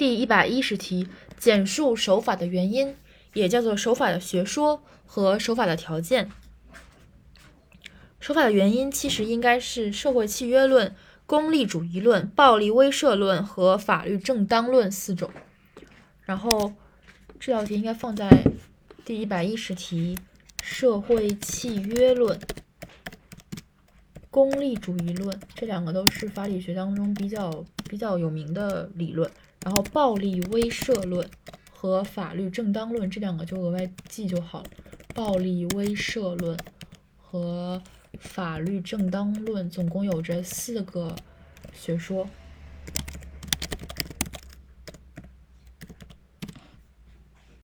第一百一十题，简述守法的原因，也叫做守法的学说和守法的条件。守法的原因其实应该是社会契约论、功利主义论、暴力威慑论和法律正当论四种。然后这道题应该放在第一百一十题，社会契约论、功利主义论这两个都是法理学当中比较比较有名的理论。然后暴力威慑论和法律正当论这两个就额外记就好了。暴力威慑论和法律正当论总共有这四个学说。